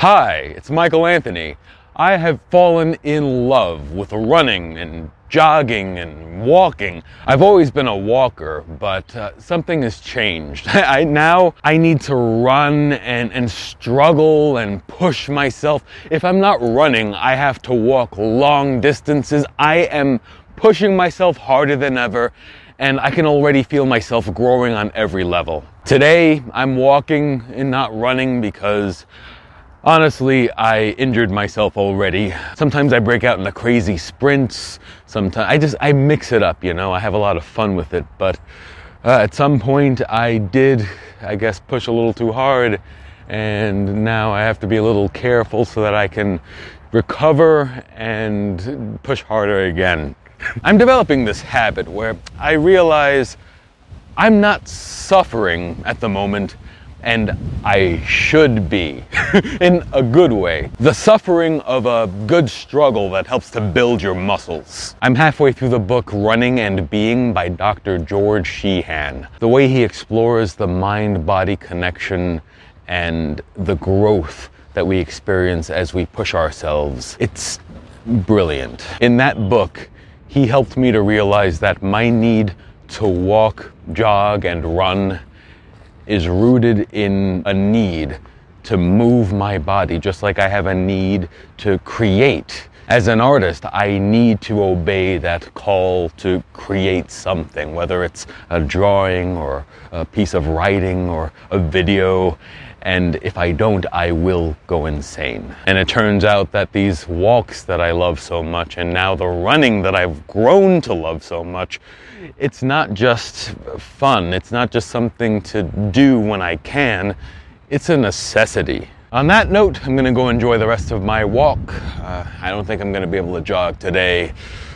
Hi, it's Michael Anthony. I have fallen in love with running and jogging and walking. I've always been a walker, but uh, something has changed. I now I need to run and, and struggle and push myself. If I'm not running, I have to walk long distances. I am pushing myself harder than ever and I can already feel myself growing on every level. Today, I'm walking and not running because honestly, I injured myself already. Sometimes I break out into crazy sprints. Sometimes I just I mix it up, you know. I have a lot of fun with it, but uh, at some point I did, I guess, push a little too hard, and now I have to be a little careful so that I can recover and push harder again. I'm developing this habit where I realize I'm not suffering at the moment and I should be in a good way. The suffering of a good struggle that helps to build your muscles. I'm halfway through the book Running and Being by Dr. George Sheehan. The way he explores the mind body connection and the growth that we experience as we push ourselves. It's brilliant. In that book, he helped me to realize that my need to walk, jog, and run is rooted in a need to move my body, just like I have a need to create. As an artist, I need to obey that call to create something, whether it's a drawing or a piece of writing or a video and if I don't, I will go insane. And it turns out that these walks that I love so much, and now the running that I've grown to love so much, it's not just fun, it's not just something to do when I can, it's a necessity. On that note, I'm gonna go enjoy the rest of my walk. Uh, I don't think I'm gonna be able to jog today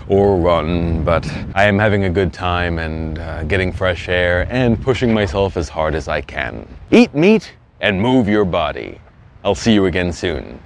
or run, but I am having a good time and uh, getting fresh air and pushing myself as hard as I can. Eat meat and move your body. I'll see you again soon.